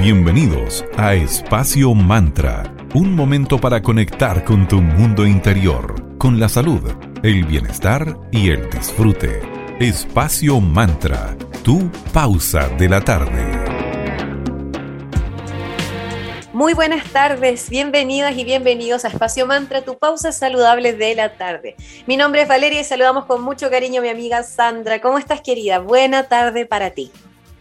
Bienvenidos a Espacio Mantra, un momento para conectar con tu mundo interior, con la salud, el bienestar y el disfrute. Espacio Mantra, tu pausa de la tarde. Muy buenas tardes, bienvenidas y bienvenidos a Espacio Mantra, tu pausa saludable de la tarde. Mi nombre es Valeria y saludamos con mucho cariño a mi amiga Sandra. ¿Cómo estás querida? Buena tarde para ti.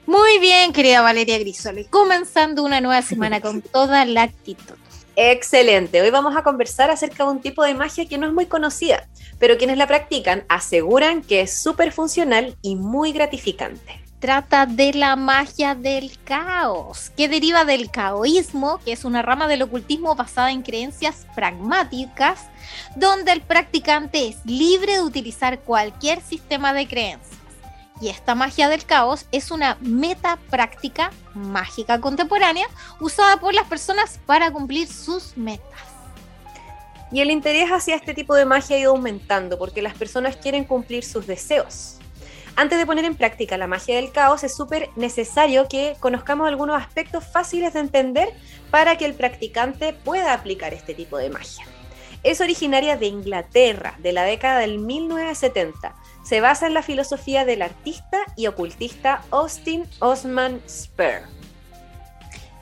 Muy bien, querida Valeria Grisoli, comenzando una nueva semana con toda la actitud. Excelente. Hoy vamos a conversar acerca de un tipo de magia que no es muy conocida, pero quienes la practican aseguran que es súper funcional y muy gratificante. Trata de la magia del caos, que deriva del caoísmo, que es una rama del ocultismo basada en creencias pragmáticas, donde el practicante es libre de utilizar cualquier sistema de creencias y esta magia del caos es una meta práctica mágica contemporánea usada por las personas para cumplir sus metas. Y el interés hacia este tipo de magia ha ido aumentando porque las personas quieren cumplir sus deseos. Antes de poner en práctica la magia del caos es súper necesario que conozcamos algunos aspectos fáciles de entender para que el practicante pueda aplicar este tipo de magia. Es originaria de Inglaterra, de la década del 1970 se basa en la filosofía del artista y ocultista Austin Osman Spur.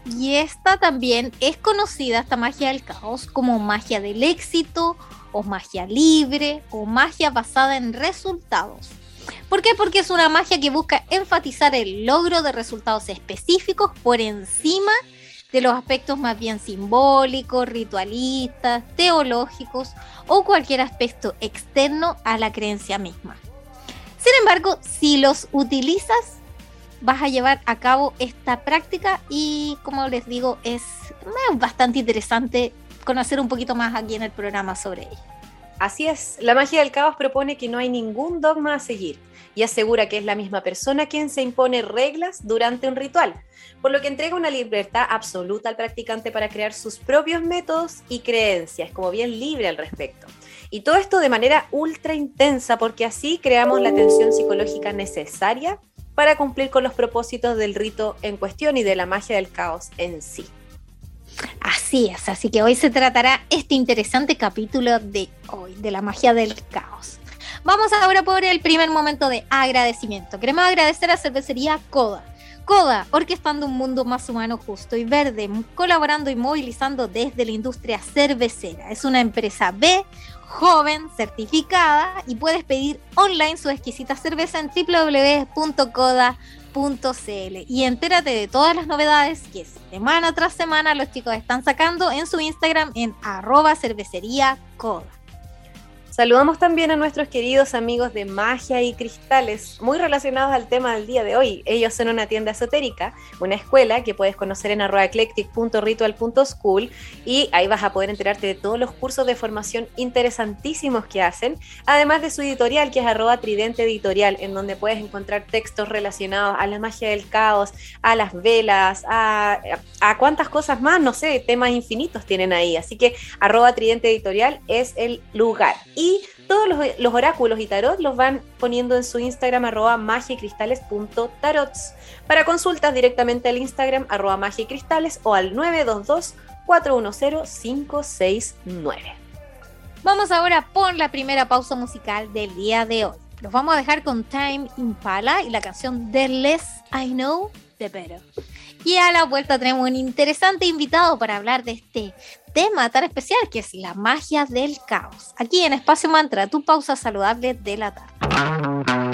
Y esta también es conocida, esta magia del caos, como magia del éxito, o magia libre, o magia basada en resultados. ¿Por qué? Porque es una magia que busca enfatizar el logro de resultados específicos por encima de los aspectos más bien simbólicos, ritualistas, teológicos o cualquier aspecto externo a la creencia misma. Sin embargo, si los utilizas, vas a llevar a cabo esta práctica y como les digo, es bastante interesante conocer un poquito más aquí en el programa sobre ella. Así es, la magia del caos propone que no hay ningún dogma a seguir y asegura que es la misma persona quien se impone reglas durante un ritual, por lo que entrega una libertad absoluta al practicante para crear sus propios métodos y creencias, como bien libre al respecto. Y todo esto de manera ultra intensa porque así creamos la tensión psicológica necesaria para cumplir con los propósitos del rito en cuestión y de la magia del caos en sí. Así es, así que hoy se tratará este interesante capítulo de hoy, de la magia del caos. Vamos ahora por el primer momento de agradecimiento. Queremos agradecer a Cervecería Coda CODA, orquestando un mundo más humano, justo y verde, colaborando y movilizando desde la industria cervecera. Es una empresa B, joven, certificada y puedes pedir online su exquisita cerveza en www.coda.cl y entérate de todas las novedades que semana tras semana los chicos están sacando en su Instagram en arroba cervecería coda. Saludamos también a nuestros queridos amigos de Magia y Cristales, muy relacionados al tema del día de hoy. Ellos son una tienda esotérica, una escuela que puedes conocer en eclectic.ritual.school y ahí vas a poder enterarte de todos los cursos de formación interesantísimos que hacen, además de su editorial que es arroba tridente editorial, en donde puedes encontrar textos relacionados a la magia del caos, a las velas, a, cuántas cosas más, no sé, temas infinitos tienen ahí. Así que arroba tridente editorial es el lugar. Y todos los, oráculos y tarot los van poniendo en su Instagram arroba magicristales.tarots. Para consultas directamente al Instagram arroba magicristales o al 922-410-569. Vamos ahora por la primera pausa musical del día de hoy. Los vamos a dejar con Time Impala y la canción The Less I Know, The Better. Y a la vuelta tenemos un interesante invitado para hablar de este tema tan especial que es la magia del caos. Aquí en Espacio Mantra, tu pausa saludable de la tarde.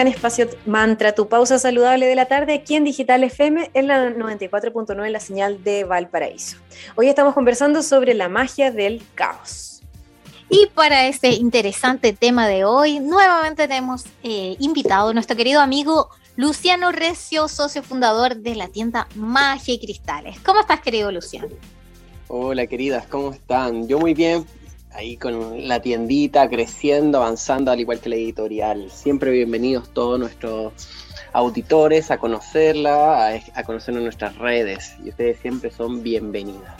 Acá en Espacio Mantra, tu pausa saludable de la tarde, aquí en Digital FM, en la 94.9, la señal de Valparaíso. Hoy estamos conversando sobre la magia del caos. Y para este interesante tema de hoy, nuevamente tenemos eh, invitado a nuestro querido amigo Luciano Recio, socio fundador de la tienda Magia y Cristales. ¿Cómo estás, querido Luciano? Hola, queridas, ¿cómo están? Yo muy bien, ahí con la tiendita creciendo, avanzando, al igual que la editorial. Siempre bienvenidos todos nuestros auditores a conocerla, a, a conocer nuestras redes. Y ustedes siempre son bienvenidas.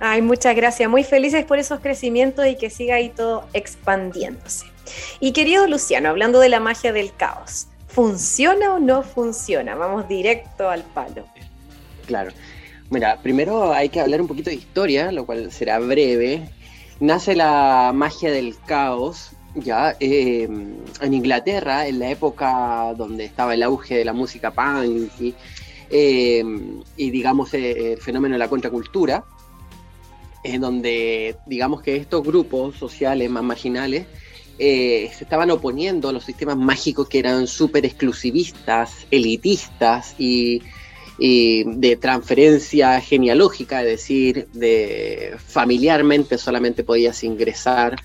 Ay, muchas gracias. Muy felices por esos crecimientos y que siga ahí todo expandiéndose. Y querido Luciano, hablando de la magia del caos, ¿funciona o no funciona? Vamos directo al palo. Claro. Mira, primero hay que hablar un poquito de historia, lo cual será breve nace la magia del caos, ya, eh, en Inglaterra, en la época donde estaba el auge de la música punk y, eh, digamos eh, el fenómeno de la contracultura, en donde digamos que estos grupos sociales más marginales se estaban oponiendo a los sistemas mágicos que eran súper exclusivistas, elitistas y de transferencia genealógica, es decir, de familiarmente solamente podías ingresar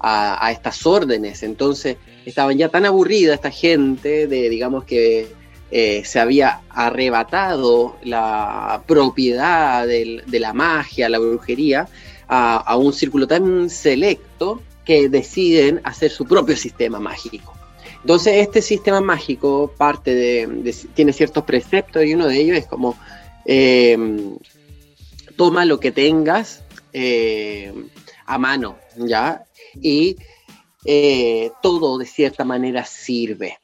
a, estas órdenes. Entonces estaban ya tan aburrida esta gente de, digamos que eh, se había arrebatado la propiedad de la magia, la brujería, a un círculo tan selecto que deciden hacer su propio sistema mágico. Entonces, este sistema mágico parte de, tiene ciertos preceptos y uno de ellos es como eh, toma lo que tengas eh, a mano, ¿ya? Y eh, todo de cierta manera sirve.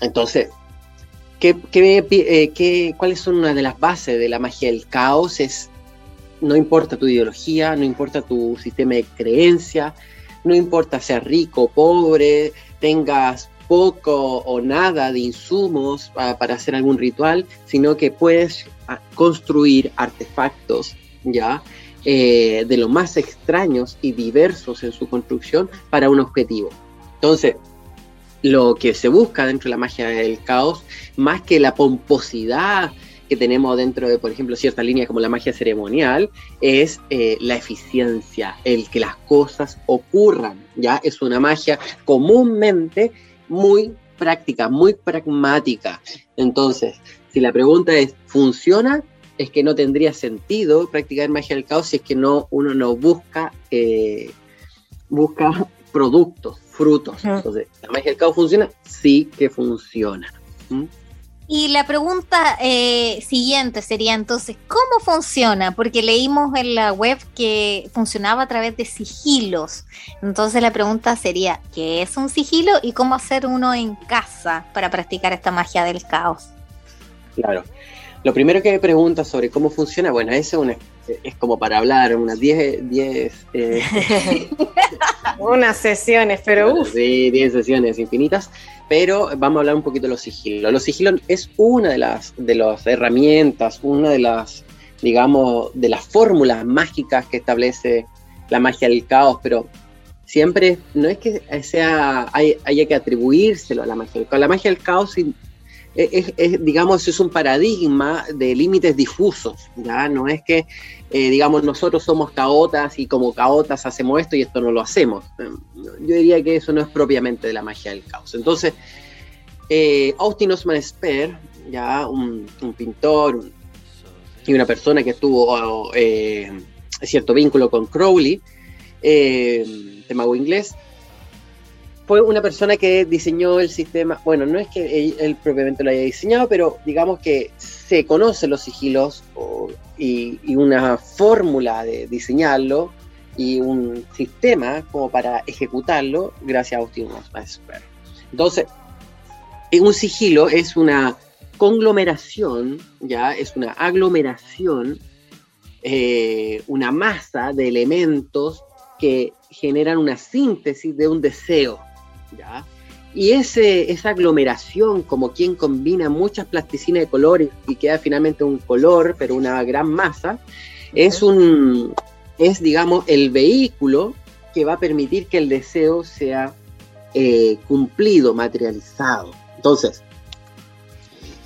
Entonces, ¿qué, qué, cuáles son una de las bases de la magia del caos? Es, no importa tu ideología, no importa tu sistema de creencia, no importa ser rico, pobre, tengas poco o nada de insumos para, hacer algún ritual, sino que puedes ah, construir artefactos, ¿ya? Eh, de lo más extraños y diversos en su construcción para un objetivo. Entonces, lo que se busca dentro de la magia del caos, más que la pomposidad que tenemos dentro de, por ejemplo, ciertas líneas como la magia ceremonial, es eh, la eficiencia, el que las cosas ocurran, ¿ya? Es una magia comúnmente muy práctica, muy pragmática. Entonces, si la pregunta es, ¿funciona? Es que no tendría sentido practicar magia del caos si es que no, uno no busca, eh, busca productos, frutos. Entonces, ¿la magia del caos funciona? Sí que funciona. ¿Mm? Y la pregunta eh, siguiente sería entonces, ¿cómo funciona? Porque leímos en la web que funcionaba a través de sigilos. Entonces la pregunta sería, ¿qué es un sigilo y cómo hacer uno en casa para practicar esta magia del caos? Claro. Lo primero que me pregunta sobre cómo funciona, bueno, eso es, como para hablar unas 10... 10 eh, unas sesiones, pero uff. Sí, 10 sesiones infinitas pero vamos a hablar un poquito de los sigilos. Los sigilos es una de las, de las herramientas, una de las, digamos, de las fórmulas mágicas que establece la magia del caos, pero siempre no es que sea, haya que atribuírselo a la magia del caos. La magia del caos es, digamos, es un paradigma de límites difusos, ¿ya? No es que, eh, digamos, nosotros somos caotas y como caotas hacemos esto y esto no lo hacemos. Yo diría que eso no es propiamente de la magia del caos. Entonces, eh, Austin Osman Spare, ya un, pintor y una persona que tuvo eh, cierto vínculo con Crowley, de mago inglés, fue una persona que diseñó el sistema, bueno, no es que él, propiamente lo haya diseñado, pero digamos que se conocen los sigilos y, una fórmula de diseñarlo y un sistema como para ejecutarlo gracias a Austin Osman Entonces, un sigilo es una conglomeración, ya es una aglomeración, eh, una masa de elementos que generan una síntesis de un deseo. Y ese, esa aglomeración, como quien combina muchas plasticinas de colores y queda finalmente un color, pero una gran masa, es un, es digamos, el vehículo que va a permitir que el deseo sea eh, cumplido, materializado. Entonces,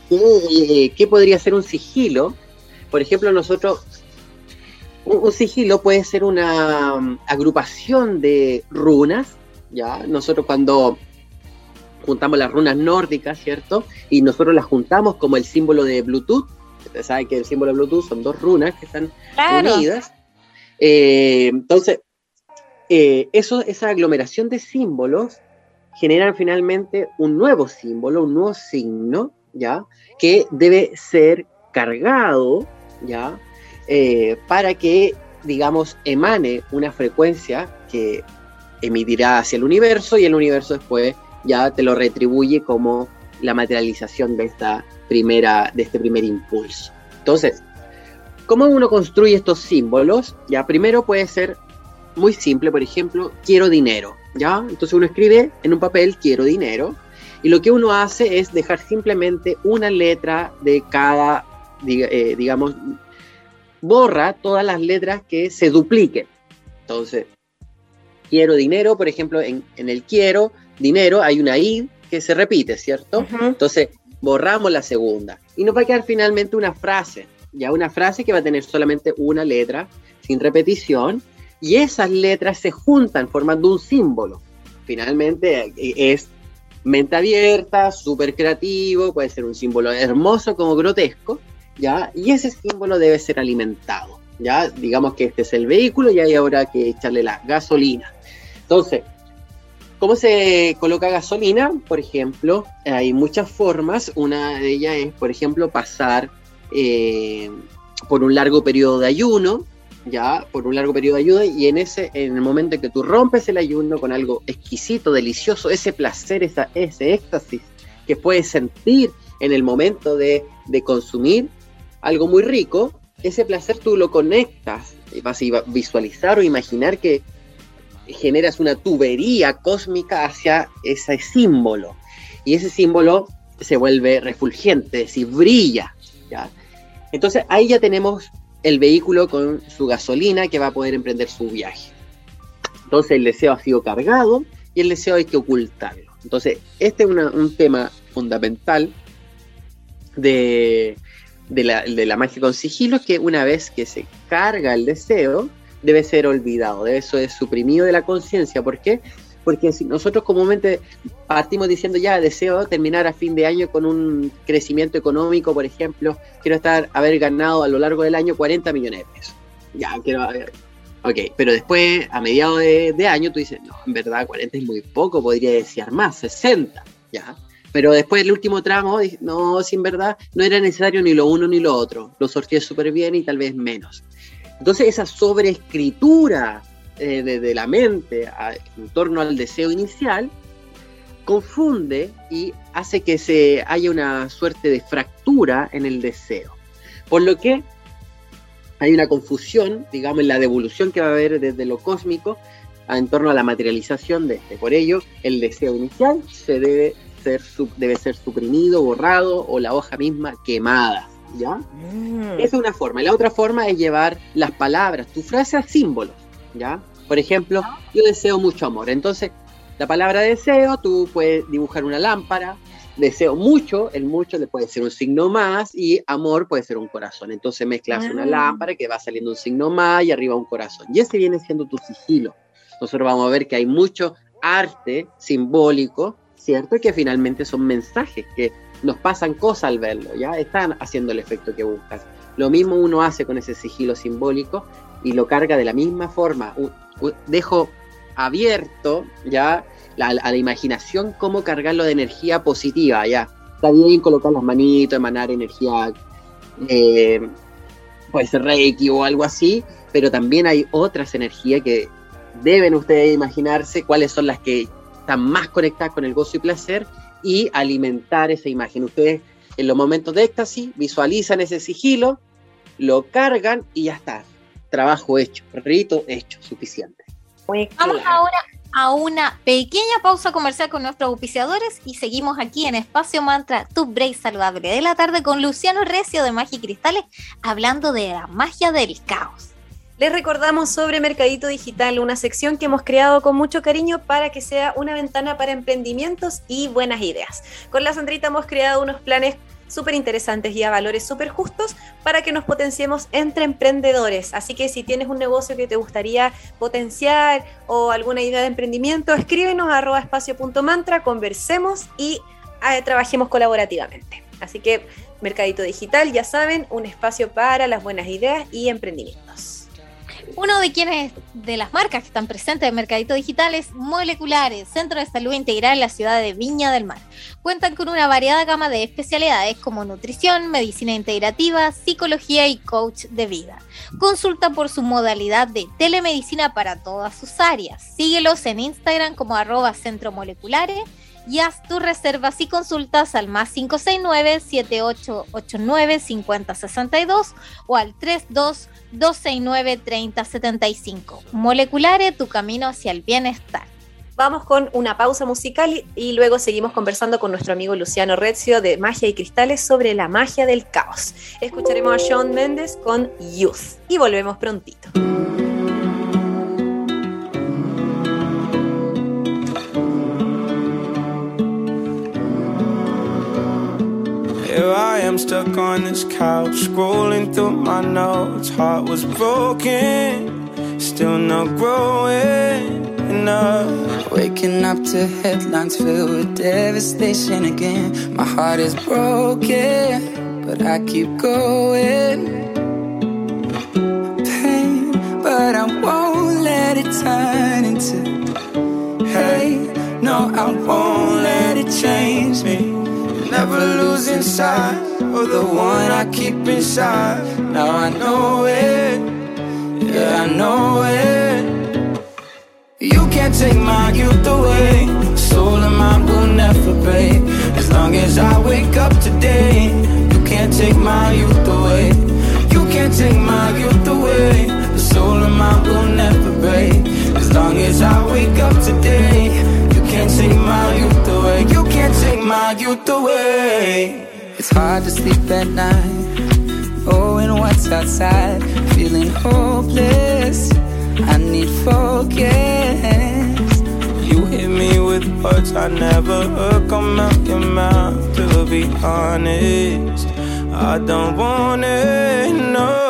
¿qué, ¿qué, podría ser un sigilo? Por ejemplo, nosotros, un, un, sigilo puede ser una um, agrupación de runas, ¿ya? Nosotros cuando juntamos las runas nórdicas, ¿cierto? Y nosotros las juntamos como el símbolo de Bluetooth. Ustedes saben que el símbolo de Bluetooth son dos runas que están claro. unidas. Eh, entonces, eh, eso, esa aglomeración de símbolos generan finalmente un nuevo símbolo, un nuevo signo, ¿ya? Que debe ser cargado, ¿ya? Eh, para que, digamos, emane una frecuencia que emitirá hacia el universo y el universo después ya te lo retribuye como la materialización de esta primera, de este primer impulso. Entonces, ¿cómo uno construye estos símbolos? Ya primero puede ser muy simple, por ejemplo, quiero dinero, ¿ya? Entonces uno escribe en un papel quiero dinero y lo que uno hace es dejar simplemente una letra de cada, eh, digamos, borra todas las letras que se dupliquen. Entonces, quiero dinero, por ejemplo, en, en el quiero dinero hay una I que se repite, ¿cierto? Uh -huh. Entonces, borramos la segunda. Y nos va a quedar finalmente una frase, ya una frase que va a tener solamente una letra, sin repetición, y esas letras se juntan formando un símbolo. Finalmente es mente abierta, súper creativo, puede ser un símbolo hermoso como grotesco, ¿ya? Y ese símbolo debe ser alimentado, ¿ya? Digamos que este es el vehículo y hay ahora que echarle la gasolina. Entonces, ¿Cómo se coloca gasolina? Por ejemplo, hay muchas formas. Una de ellas es, por ejemplo, pasar eh, por un largo periodo de ayuno, ya, por un largo periodo de ayuno, y en ese, en el momento en que tú rompes el ayuno con algo exquisito, delicioso, ese placer, esa, ese éxtasis que puedes sentir en el momento de, de consumir algo muy rico, ese placer tú lo conectas, vas a visualizar o imaginar que generas una tubería cósmica hacia ese símbolo. Y ese símbolo se vuelve refulgente, es decir, brilla. ¿ya? Entonces ahí ya tenemos el vehículo con su gasolina que va a poder emprender su viaje. Entonces el deseo ha sido cargado y el deseo hay que ocultarlo. Entonces este es un tema fundamental de, de, la, de la magia con sigilo, que una vez que se carga el deseo, debe ser olvidado, eso es suprimido de la conciencia. ¿Por qué? Porque si nosotros comúnmente partimos diciendo ya deseo terminar a fin de año con un crecimiento económico, por ejemplo, quiero estar haber ganado a lo largo del año 40 millones de pesos. Ya, quiero. Ok, pero después, a mediados de, de año, tú dices, no, en verdad 40 es muy poco, podría desear más, 60, ya. Pero después el último tramo, no, sin verdad, no era necesario ni lo uno ni lo otro. Lo sorteé súper bien y tal vez menos. Entonces esa sobreescritura eh, de, la mente a, en torno al deseo inicial confunde y hace que se haya una suerte de fractura en el deseo. Por lo que hay una confusión, digamos, en la devolución que va a haber desde lo cósmico en torno a la materialización de este. Por ello, el deseo inicial se debe ser, debe ser suprimido, borrado o la hoja misma quemada. ¿Ya? Mm. Esa es una forma. Y la otra forma es llevar las palabras, tu frase a símbolos, ¿ya? Por ejemplo, yo deseo mucho amor. Entonces, la palabra deseo, tú puedes dibujar una lámpara, deseo mucho, el mucho le puede ser un signo más y amor puede ser un corazón. Entonces mezclas ah. una lámpara que va saliendo un signo más y arriba un corazón. Y ese viene siendo tu sigilo. Nosotros vamos a ver que hay mucho arte simbólico, ¿cierto? Que finalmente son mensajes que nos pasan cosas al verlo, ¿ya? Están haciendo el efecto que buscas. Lo mismo uno hace con ese sigilo simbólico y lo carga de la misma forma. Dejo abierto, ¿ya? A la imaginación cómo cargarlo de energía positiva, ¿ya? Está bien colocar las manitos, emanar energía, eh, puede ser Reiki o algo así, pero también hay otras energías que deben ustedes imaginarse cuáles son las que están más conectadas con el gozo y placer y alimentar esa imagen. Ustedes en los momentos de éxtasis visualizan ese sigilo, lo cargan y ya está. Trabajo hecho, rito hecho, suficiente. Vamos ahora a una pequeña pausa comercial con nuestros auspiciadores y seguimos aquí en Espacio Mantra, tu break saludable de la tarde con Luciano Recio de Magia y Cristales, hablando de la magia del caos. Les recordamos sobre Mercadito Digital, una sección que hemos creado con mucho cariño para que sea una ventana para emprendimientos y buenas ideas. Con la Sandrita hemos creado unos planes súper interesantes y a valores súper justos para que nos potenciemos entre emprendedores. Así que si tienes un negocio que te gustaría potenciar o alguna idea de emprendimiento, escríbenos a arroba espacio.mantra, conversemos y eh, trabajemos colaborativamente. Así que Mercadito Digital, ya saben, un espacio para las buenas ideas y emprendimientos. Uno de quienes, de las marcas que están presentes en Mercadito Digital es Moleculares, Centro de Salud Integral en la ciudad de Viña del Mar. Cuentan con una variada gama de especialidades como nutrición, medicina integrativa, psicología y coach de vida. Consulta por su modalidad de telemedicina para todas sus áreas. Síguelos en Instagram como arroba centro moleculares y haz tus reservas y consultas al más 569-7889-5062 o al 32-269-3075. Moleculares, tu camino hacia el bienestar. Vamos con una pausa musical y, luego seguimos conversando con nuestro amigo Luciano Rezio de Magia y Cristales sobre la magia del caos. Escucharemos a Sean Mendes con Youth y volvemos prontito. Stuck on this couch, scrolling through my notes. Heart was broken, still not growing enough. Waking up to headlines filled with devastation again. My heart is broken, but I keep going. Pain, but I won't let it turn into hate. No, I won't let it change me never losing sight of the one I keep inside. Now I know it, yeah, I know it. You can't take my youth away, soul of mine will never break. As long as I wake up today, you can't take my youth away. You can't take my youth away, the soul of mine will never break. As long as I wake up today you can't take my youth away. You can't take my youth away. It's hard to sleep at night, Oh, knowing what's outside, feeling hopeless. I need focus. You hit me with words I never heard come out your mouth. To be honest, I don't want it, no.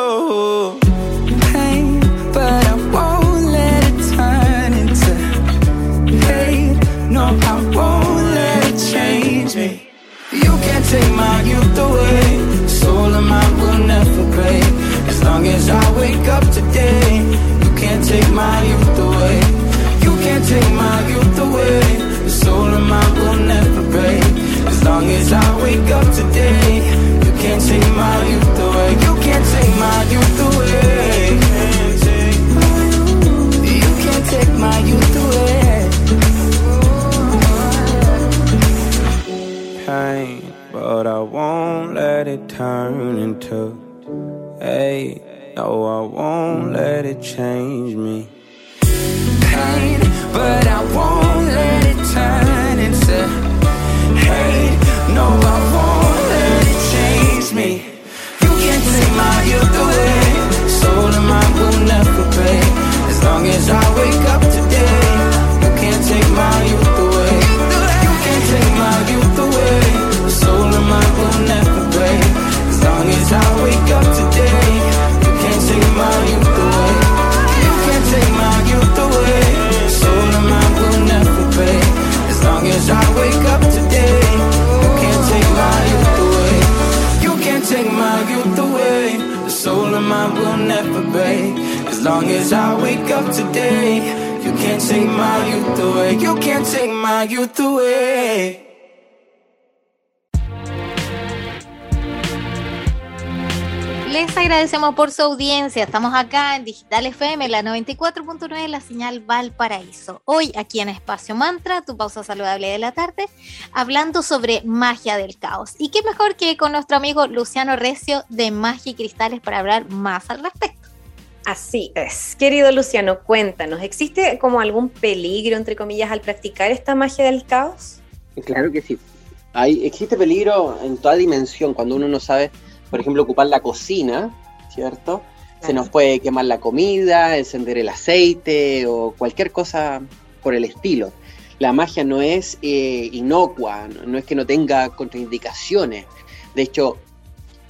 Today, you can't take my youth away. You can't take my youth away. The soul of mine will never break. As long as I wake up today, you can't take my youth away. You can't take my youth away. You can't take my youth away. pain, but I won't let it turn into hate. No, I won't let it change me. Pain, but I won't let it turn into hate. No, I won't let it change me. You can't take my youth away. Soul of mine will never break. As long as I wake up today, agradecemos por su audiencia. Estamos acá en Digital FM, la 94.9, la señal Valparaíso. Hoy aquí en Espacio Mantra, tu pausa saludable de la tarde, hablando sobre magia del caos. Y qué mejor que con nuestro amigo Luciano Recio de Magia y Cristales para hablar más al respecto. Así es. Querido Luciano, cuéntanos, ¿existe como algún peligro, entre comillas, al practicar esta magia del caos? Claro que sí. Hay, existe peligro en toda dimensión cuando uno no sabe, por ejemplo, ocupar la cocina, ¿cierto? Se nos puede quemar la comida, encender el aceite o cualquier cosa por el estilo. La magia no es eh, inocua, no, es que no tenga contraindicaciones. De hecho,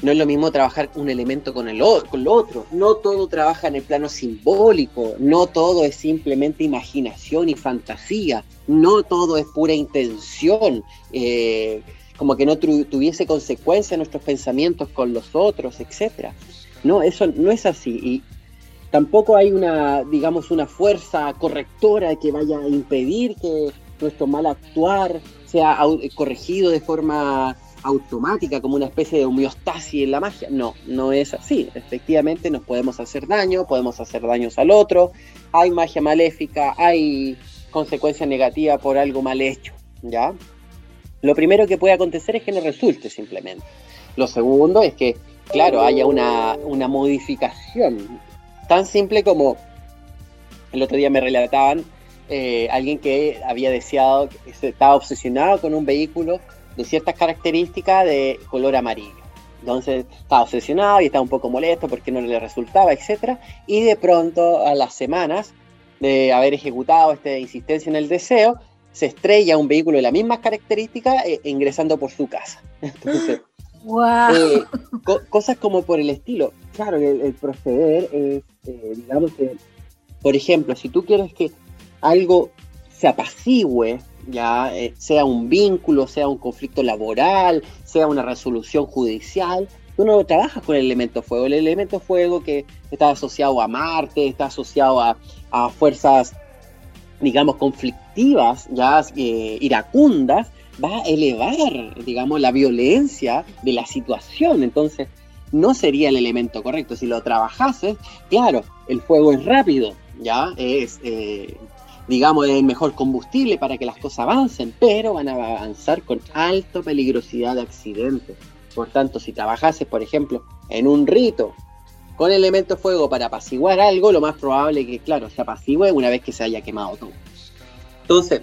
no es lo mismo trabajar un elemento con, el, con lo otro. No todo trabaja en el plano simbólico, no todo es simplemente imaginación y fantasía, no todo es pura intención, eh, como que no tuviese consecuencia nuestros pensamientos con los otros, etc. No, eso no es así. Y tampoco hay una, digamos, una fuerza correctora que vaya a impedir que nuestro mal actuar sea corregido de forma automática, como una especie de homeostasis en la magia. No, no es así. Efectivamente nos podemos hacer daño, podemos hacer daños al otro, hay magia maléfica, hay consecuencias negativas por algo mal hecho, ¿ya? Lo primero que puede acontecer es que no resulte simplemente. Lo segundo es que, claro, haya una, una modificación tan simple como el otro día me relataban eh, alguien que había deseado, estaba obsesionado con un vehículo de ciertas características de color amarillo. Entonces estaba obsesionado y estaba un poco molesto porque no le resultaba, etc. Y de pronto, a las semanas de haber ejecutado esta insistencia en el deseo, se estrella un vehículo de las mismas características eh, ingresando por su casa. Entonces, eh, cosas como por el estilo. Claro, el, proceder es, digamos que, por ejemplo, si tú quieres que algo se apacigüe, ya eh, sea un vínculo, sea un conflicto laboral, sea una resolución judicial, tú no trabajas con el elemento fuego. El elemento fuego que está asociado a Marte, está asociado a, fuerzas, digamos, conflictivas, ya eh, iracundas, va a elevar, digamos, la violencia de la situación. Entonces, no sería el elemento correcto. Si lo trabajases, claro, el fuego es rápido, ya es eh, digamos, el mejor combustible para que las cosas avancen, pero van a avanzar con alta peligrosidad de accidentes. Por tanto, si trabajases, por ejemplo, en un rito con elemento fuego para apaciguar algo, lo más probable que, claro, se apacigüe una vez que se haya quemado todo. Entonces,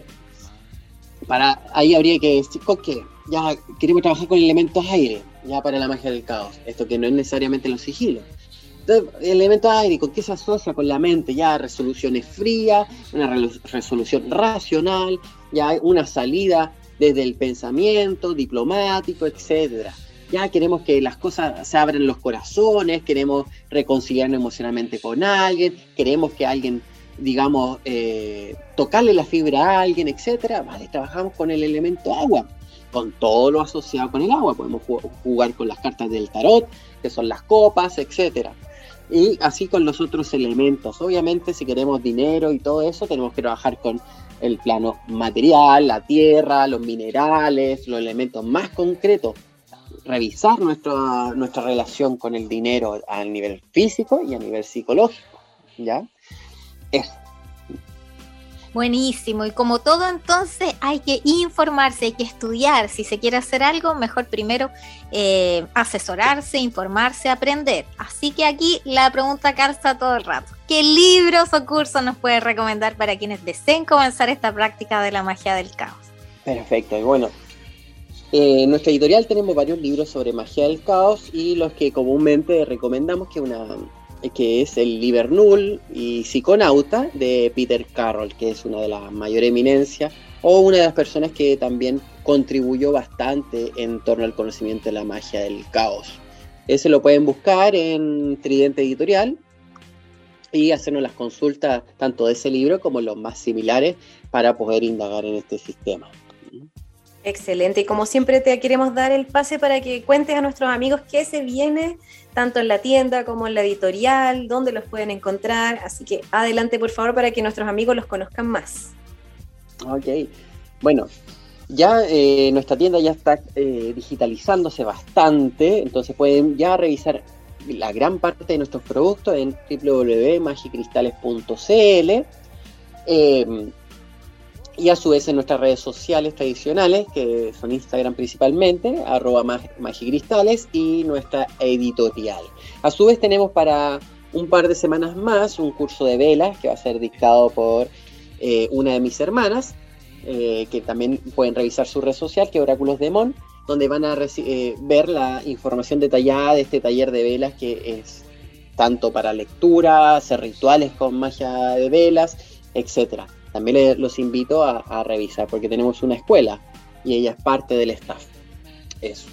para ahí habría que decir, que ya queremos trabajar con elementos aire, ya para la magia del caos. Esto que no es necesariamente los sigilos el elemento aire, ¿con qué se asocia con la mente? Ya resoluciones frías, una resolución racional, ya una salida desde el pensamiento, diplomático, etcétera. Ya queremos que las cosas se abran los corazones, queremos reconciliarnos emocionalmente con alguien, queremos que alguien, digamos, eh, tocarle la fibra a alguien, etcétera. Vale, trabajamos con el elemento agua, con todo lo asociado con el agua. Podemos jugar con las cartas del tarot, que son las copas, etcétera y así con los otros elementos. Obviamente si queremos dinero y todo eso, tenemos que trabajar con el plano material, la tierra, los minerales, los elementos más concretos. Revisar nuestra, nuestra relación con el dinero a nivel físico y a nivel psicológico. ¿Ya? Eso. Buenísimo. Y como todo entonces hay que informarse, hay que estudiar. Si se quiere hacer algo, mejor primero eh, asesorarse, informarse, aprender. Así que aquí la pregunta calza todo el rato. ¿Qué libros o cursos nos puede recomendar para quienes deseen comenzar esta práctica de la magia del caos? Perfecto. Y bueno, eh, en nuestra editorial tenemos varios libros sobre magia del caos y los que comúnmente recomendamos que una que es el Libernul y Psiconauta de Peter Carroll, que es una de las mayores eminencias o una de las personas que también contribuyó bastante en torno al conocimiento de la magia del caos. Ese lo pueden buscar en Tridente Editorial y hacernos las consultas tanto de ese libro como los más similares para poder indagar en este sistema. Excelente, y como siempre te queremos dar el pase para que cuentes a nuestros amigos qué se viene tanto en la tienda como en la editorial, dónde los pueden encontrar, así que adelante por favor para que nuestros amigos los conozcan más. Ok, bueno, ya eh, nuestra tienda ya está eh, digitalizándose bastante, entonces pueden ya revisar la gran parte de nuestros productos en www.magicristales.cl. y a su vez en nuestras redes sociales tradicionales, que son Instagram principalmente, arroba magicristales y nuestra editorial. A su vez tenemos para un par de semanas más un curso de velas que va a ser dictado por eh, una de mis hermanas, eh, que también pueden revisar su red social, que es Oráculos Demon, donde van a eh, ver la información detallada de este taller de velas que es tanto para lectura, hacer rituales con magia de velas, etcétera. También los invito a, a revisar porque tenemos una escuela y ella es parte del staff. Eso.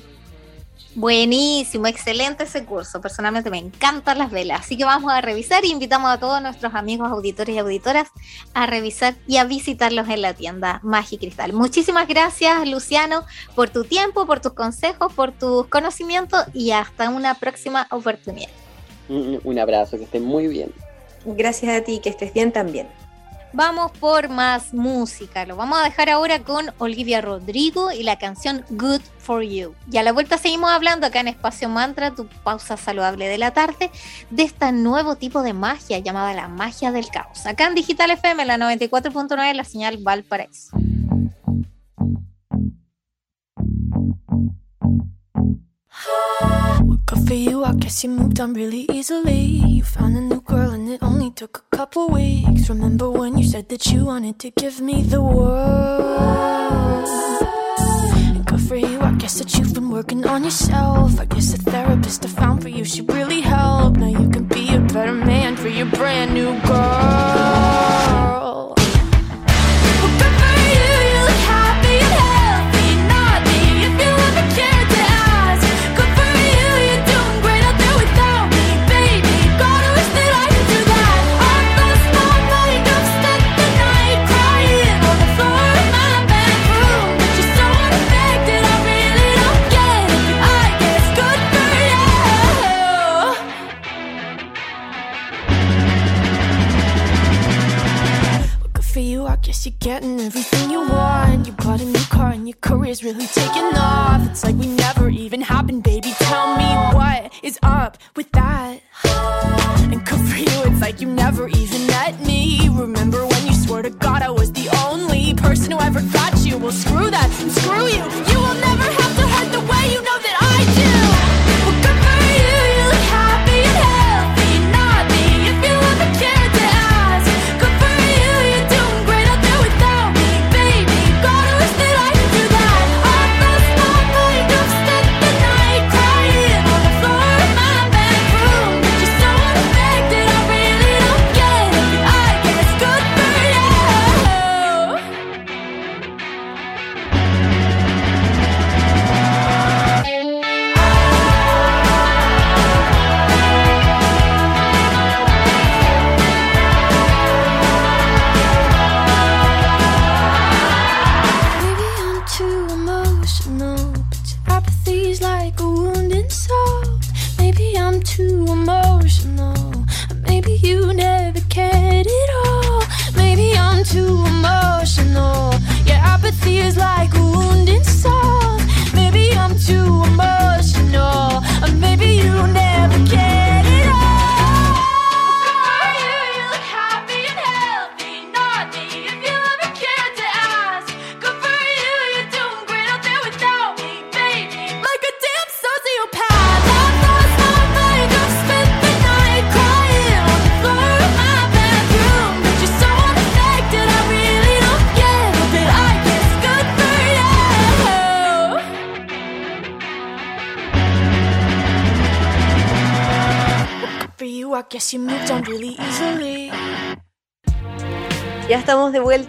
Buenísimo, excelente ese curso. Personalmente me encantan las velas, así que vamos a revisar y invitamos a todos nuestros amigos auditores y auditoras a revisar y a visitarlos en la tienda Magia Cristal. Muchísimas gracias, Luciano, por tu tiempo, por tus consejos, por tus conocimientos y hasta una próxima oportunidad. Un abrazo, que estén muy bien. Gracias a ti, que estés bien también. Vamos por más música. Lo vamos a dejar ahora con Olivia Rodrigo y la canción Good for You. Y a la vuelta seguimos hablando acá en Espacio Mantra, tu pausa saludable de la tarde, de este nuevo tipo de magia llamada la magia del caos. Acá en Digital FM, la 94.9, la señal Valparaíso. Good for you, I guess you moved on really easily. You found a new girl and it only took a couple weeks. Remember when you said that you wanted to give me the world? And good for you, I guess that you've been working on yourself. I guess the therapist I found for you she really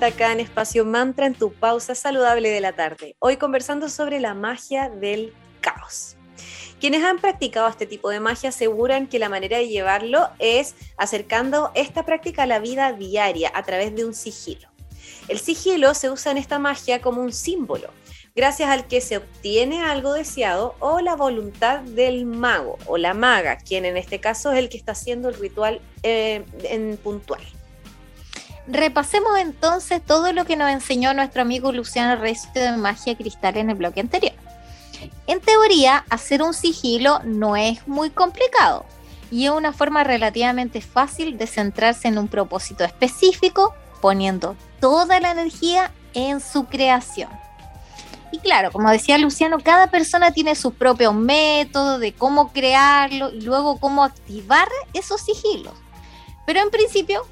acá en Espacio Mantra en tu pausa saludable de la tarde. Hoy conversando sobre la magia del caos. Quienes han practicado este tipo de magia aseguran que la manera de llevarlo es acercando esta práctica a la vida diaria a través de un sigilo. El sigilo se usa en esta magia como un símbolo, gracias al que se obtiene algo deseado o la voluntad del mago o la maga, quien en este caso es el que está haciendo el ritual eh, en puntual. Repasemos entonces todo lo que nos enseñó nuestro amigo Luciano Recio de Magia Cristal en el bloque anterior. En teoría, hacer un sigilo no es muy complicado y es una forma relativamente fácil de centrarse en un propósito específico, poniendo toda la energía en su creación. Y claro, como decía Luciano, cada persona tiene su propio método de cómo crearlo y luego cómo activar esos sigilos. Pero en principio,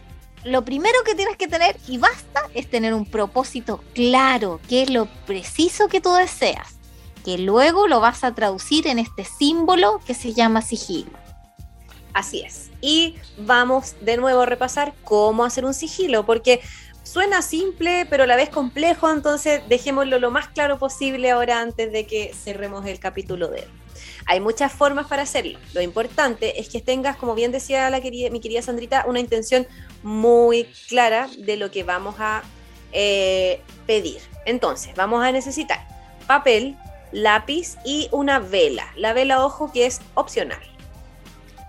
lo primero que tienes que tener, y basta, es tener un propósito claro, que es lo preciso que tú deseas, que luego lo vas a traducir en este símbolo que se llama sigilo. Así es. Y vamos de nuevo a repasar cómo hacer un sigilo, porque suena simple, pero a la vez complejo, entonces dejémoslo lo más claro posible ahora antes de que cerremos el capítulo de él. Hay muchas formas para hacerlo. Lo importante es que tengas, como bien decía la querida, mi querida Sandrita, una intención muy clara de lo que vamos a eh, pedir. Entonces, vamos a necesitar papel, lápiz y una vela. La vela, ojo, que es opcional.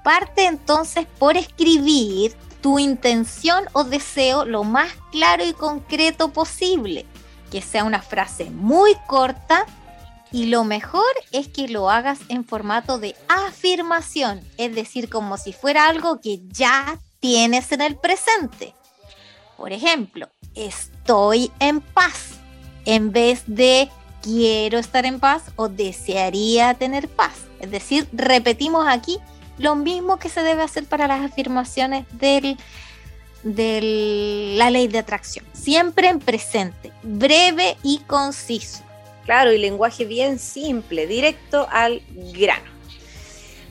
Parte entonces por escribir tu intención o deseo lo más claro y concreto posible. Que sea una frase muy corta y lo mejor es que lo hagas en formato de afirmación, es decir, como si fuera algo que ya tienes en el presente. Por ejemplo, estoy en paz, en vez de quiero estar en paz o desearía tener paz. Es decir, repetimos aquí lo mismo que se debe hacer para las afirmaciones de la ley de atracción. Siempre en presente, breve y conciso. Claro, y lenguaje bien simple, directo al grano.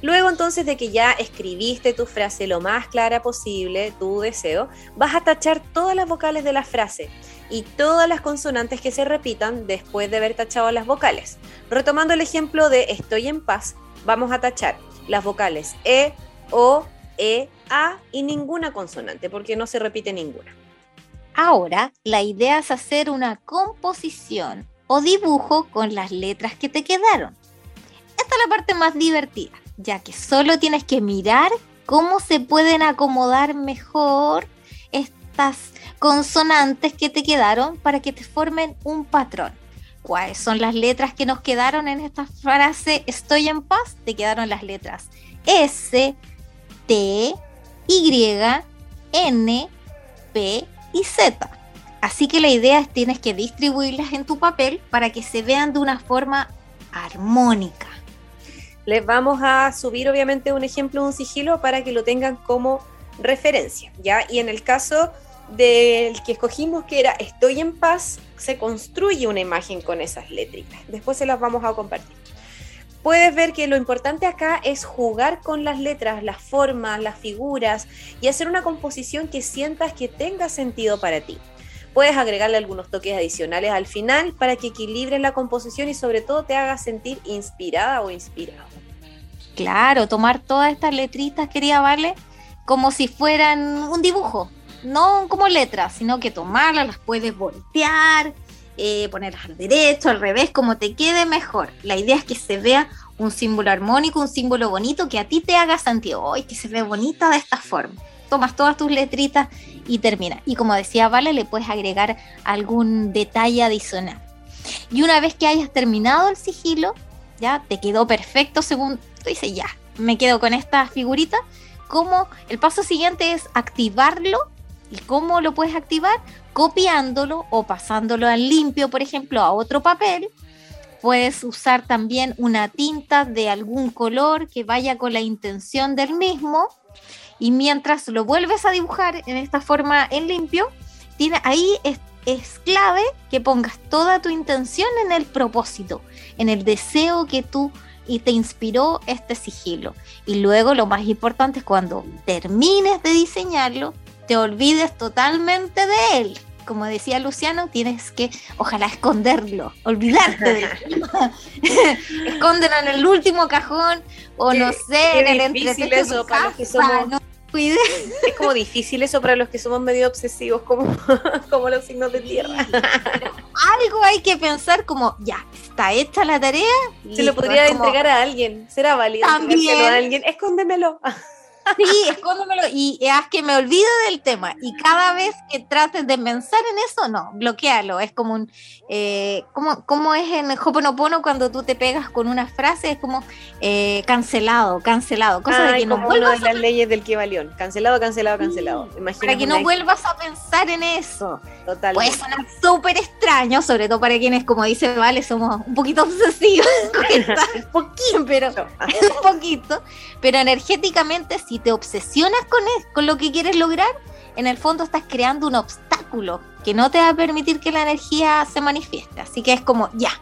Luego entonces de que ya escribiste tu frase lo más clara posible, tu deseo, vas a tachar todas las vocales de la frase y todas las consonantes que se repitan después de haber tachado las vocales. Retomando el ejemplo de estoy en paz, vamos a tachar las vocales E, O, E, A y ninguna consonante, porque no se repite ninguna. Ahora, la idea es hacer una composición o dibujo con las letras que te quedaron. Esta es la parte más divertida, ya que solo tienes que mirar cómo se pueden acomodar mejor estas consonantes que te quedaron para que te formen un patrón. ¿Cuáles son las letras que nos quedaron en esta frase estoy en paz? Te quedaron las letras S, T, Y, N, P y Z. Así que la idea es tienes que distribuirlas en tu papel para que se vean de una forma armónica. Les vamos a subir obviamente un ejemplo, un sigilo para que lo tengan como referencia, ¿ya? Y en el caso del que escogimos que era Estoy en paz, se construye una imagen con esas letritas. Después se las vamos a compartir. Puedes ver que lo importante acá es jugar con las letras, las formas, las figuras y hacer una composición que sientas que tenga sentido para ti. Puedes agregarle algunos toques adicionales al final para que equilibre la composición y sobre todo te haga sentir inspirada o inspirado. Claro, tomar todas estas letritas, quería Vale, como si fueran un dibujo, no como letras, sino que tomarlas, las puedes voltear, eh, ponerlas al derecho, al revés, como te quede mejor. La idea es que se vea un símbolo armónico, un símbolo bonito que a ti te haga sentido, ¡ay, que se ve bonita de esta forma! Tomas todas tus letritas y termina. Y como decía Vale, le puedes agregar algún detalle adicional. Y una vez que hayas terminado el sigilo, ya te quedó perfecto según tú dices, ya, me quedo con esta figurita. Como el paso siguiente es activarlo. ¿Y cómo lo puedes activar? Copiándolo o pasándolo al limpio, por ejemplo, a otro papel. Puedes usar también una tinta de algún color que vaya con la intención del mismo y mientras lo vuelves a dibujar en esta forma en limpio, tiene, ahí es, es clave que pongas toda tu intención en el propósito, en el deseo que tú y te inspiró este sigilo. Y luego lo más importante es cuando termines de diseñarlo, te olvides totalmente de él. Como decía Luciano, tienes que, ojalá, esconderlo, olvidarte de él. Escóndelo en el último cajón o no sé, en el entretenimiento. para los que somos es como difícil eso para los que somos medio obsesivos como, como los signos de tierra. Algo hay que pensar como, ya, está hecha la tarea. Se lo podría entregar a alguien. Será válido. También. A alguien. Escóndemelo. Sí, escóndemelo y haz que me olvide del tema. Y cada vez que trates de pensar en eso, no, bloquealo. Es como un. Eh, como, es en Hoponopono cuando tú te pegas con una frase? Es como eh, cancelado, cancelado. Cosa de que no vuelvas. De las leyes del. Cancelado, cancelado, cancelado. para que no vuelvas a pensar en eso. Total. Puede sonar súper extraño, sobre todo para quienes, como dice Vale, somos un poquito obsesivos. un poquito, pero. un poquito. Pero energéticamente si te obsesionas con, con lo que quieres lograr, en el fondo estás creando un obstáculo que no te va a permitir que la energía se manifieste. Así que es como, ya,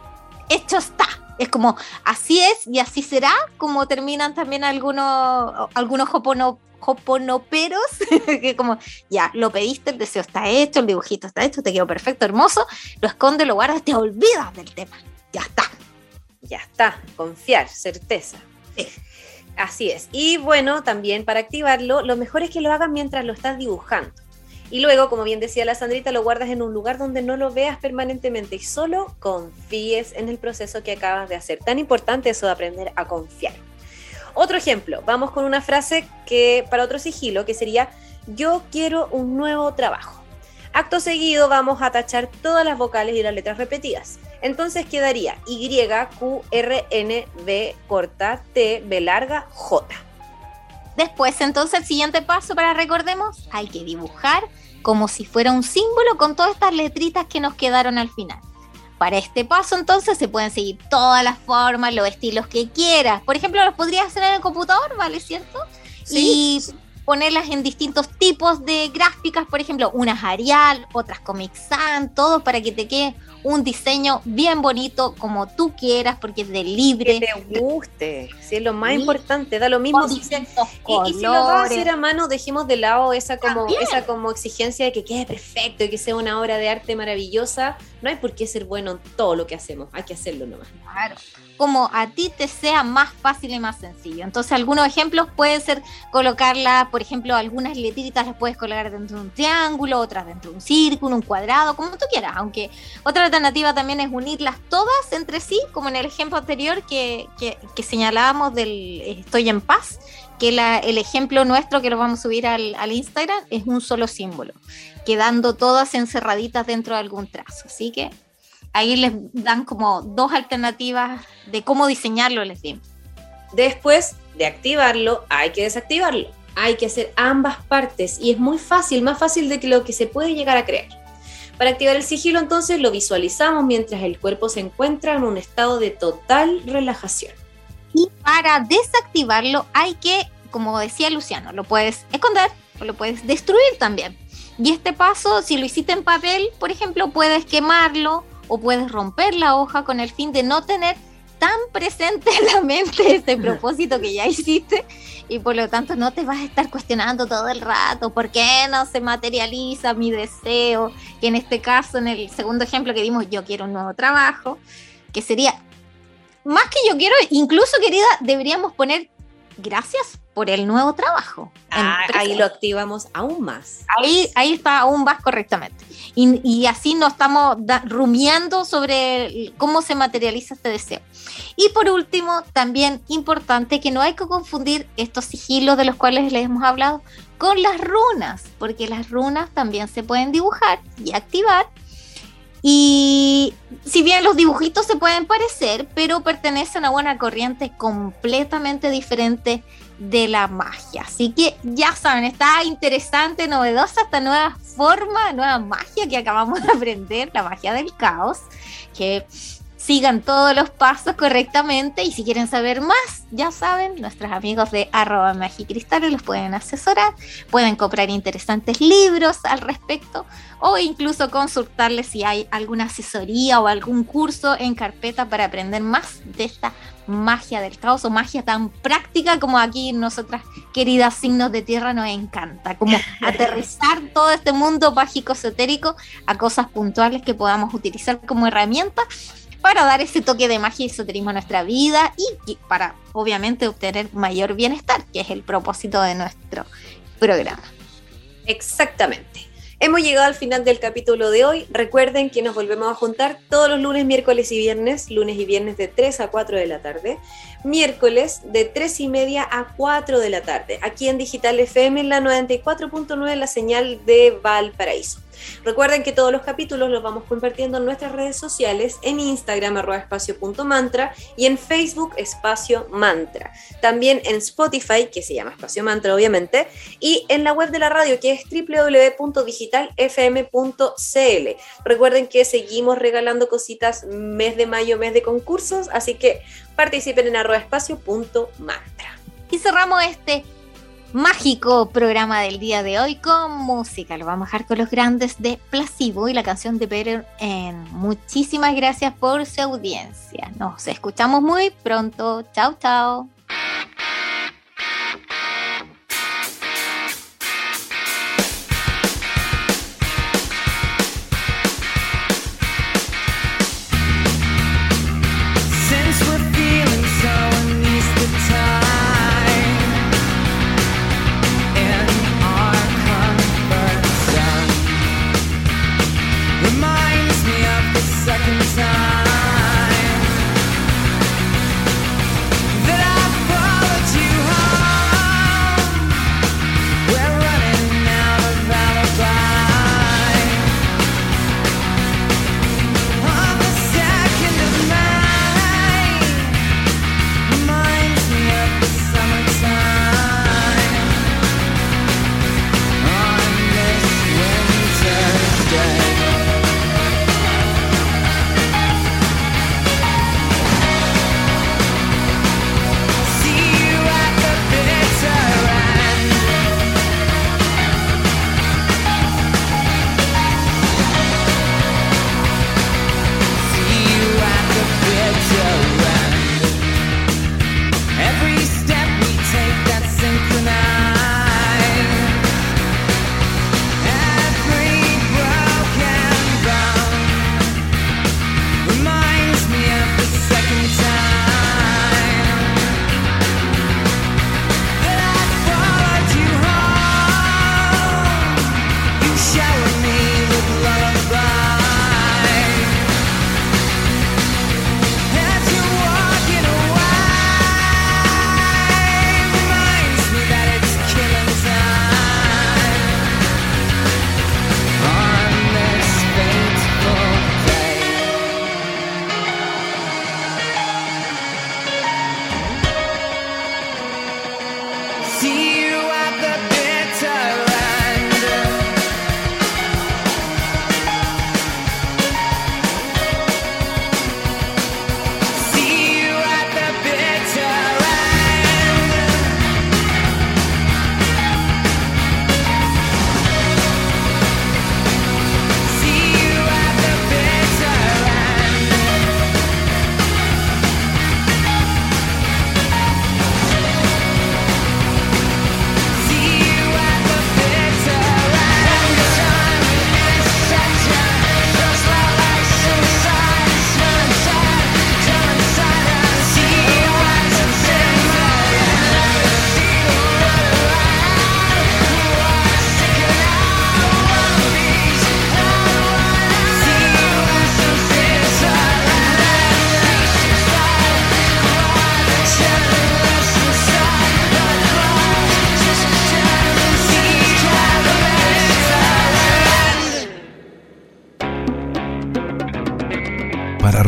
hecho está. Es como, así es y así será, como terminan también algunos, algunos hopono, hoponoperos, que como, ya, lo pediste, el deseo está hecho, el dibujito está hecho, te quedó perfecto, hermoso, lo esconde, lo guardas, te olvidas del tema. Ya está. Ya está, confiar, certeza. Así es. Y bueno, también para activarlo, lo mejor es que lo hagas mientras lo estás dibujando. Y luego, como bien decía la Sandrita, lo guardas en un lugar donde no lo veas permanentemente y solo confíes en el proceso que acabas de hacer. Tan importante eso de aprender a confiar. Otro ejemplo, vamos con una frase que para otro sigilo, que sería, yo quiero un nuevo trabajo. Acto seguido vamos a tachar todas las vocales y las letras repetidas. Entonces quedaría Y, Q, R, N, B corta, T, B larga, J. Después, entonces, el siguiente paso para recordemos, hay que dibujar como si fuera un símbolo con todas estas letritas que nos quedaron al final. Para este paso, entonces, se pueden seguir todas las formas, los estilos que quieras. Por ejemplo, los podrías hacer en el computador, ¿vale? ¿Cierto? Sí. Y ponerlas en distintos tipos de gráficas, por ejemplo, unas Arial, otras Comic Sans, todo para que te quede un diseño bien bonito como tú quieras, porque es de libre. Que te guste, si es lo más importante, da lo mismo. Si y, y si lo vas a hacer a mano, dejemos de lado esa como, También. esa como exigencia de que quede perfecto y que sea una obra de arte maravillosa. No hay por qué ser bueno en todo lo que hacemos, hay que hacerlo nomás. Claro. Como a ti te sea más fácil y más sencillo. Entonces, algunos ejemplos pueden ser colocarla, por ejemplo, algunas letritas las puedes colocar dentro de un triángulo, otras dentro de un círculo, un cuadrado, como tú quieras. Aunque otra alternativa también es unirlas todas entre sí, como en el ejemplo anterior que, que- que señalábamos del Estoy en paz, que el ejemplo nuestro que lo vamos a subir al, al Instagram es un solo símbolo, quedando todas encerraditas dentro de algún trazo. Así que ahí les dan como dos alternativas de cómo diseñarlo, les digo. Después de activarlo, hay que desactivarlo. Hay que hacer ambas partes y es muy fácil, más fácil de lo que se puede llegar a creer. Para activar el sigilo entonces lo visualizamos mientras el cuerpo se encuentra en un estado de total relajación. Y para desactivarlo hay que, como decía Luciano, lo puedes esconder o lo puedes destruir también. Y este paso, si lo hiciste en papel, por ejemplo, puedes quemarlo o puedes romper la hoja con el fin de no tener tan presente en la mente ese propósito que ya hiciste y por lo tanto no te vas a estar cuestionando todo el rato por qué no se materializa mi deseo, que en este caso, en el segundo ejemplo que dimos, yo quiero un nuevo trabajo, que sería más que yo quiero, incluso querida, deberíamos poner gracias por el nuevo trabajo. Ah, ahí lo activamos aún más. Ahí, ahí está, aún vas correctamente. Y, y así no estamos da- rumiando sobre cómo se materializa este deseo. Y por último, también importante que no hay que confundir estos sigilos de los cuales les hemos hablado con las runas, porque las runas también se pueden dibujar y activar. Y si bien los dibujitos se pueden parecer, pero pertenecen a una corriente completamente diferente de la magia. Así que ya saben, está interesante, novedosa esta nueva forma, nueva magia que acabamos de aprender, la magia del caos. Que sigan todos los pasos correctamente y si quieren saber más, ya saben, nuestros amigos de arroba magicristales los pueden asesorar, pueden comprar interesantes libros al respecto o incluso consultarles si hay alguna asesoría o algún curso en carpeta para aprender más de esta magia del caos o magia tan práctica como aquí nosotras queridas signos de tierra nos encanta, como aterrizar todo este mundo mágico esotérico a cosas puntuales que podamos utilizar como herramienta para dar ese toque de magia y esoterismo a nuestra vida y, para obviamente obtener mayor bienestar, que es el propósito de nuestro programa. Exactamente. Hemos llegado al final del capítulo de hoy. Recuerden que nos volvemos a juntar todos los lunes, miércoles y viernes, lunes y viernes de 3 a 4 de la tarde, miércoles de 3 y media a 4 de la tarde, aquí en Digital FM en la 94.9, la señal de Valparaíso. Recuerden que todos los capítulos los vamos compartiendo en nuestras redes sociales, en Instagram arroba espacio.mantra y en Facebook espacio mantra. También en Spotify, que se llama espacio mantra obviamente, y en la web de la radio que es www.digitalfm.cl. Recuerden que seguimos regalando cositas mes de mayo, mes de concursos, así que participen en arroba espacio.mantra. Y cerramos este mágico programa del día de hoy con música. Lo vamos a dejar con los grandes de Placebo y la canción de Better. Muchísimas gracias por su audiencia. Nos escuchamos muy pronto. Chao, chao.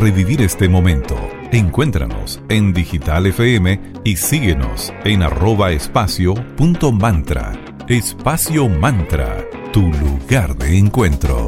Revivir este momento. Encuéntranos en Digital FM y síguenos en arroba espacio. Espacio Mantra, tu lugar de encuentro.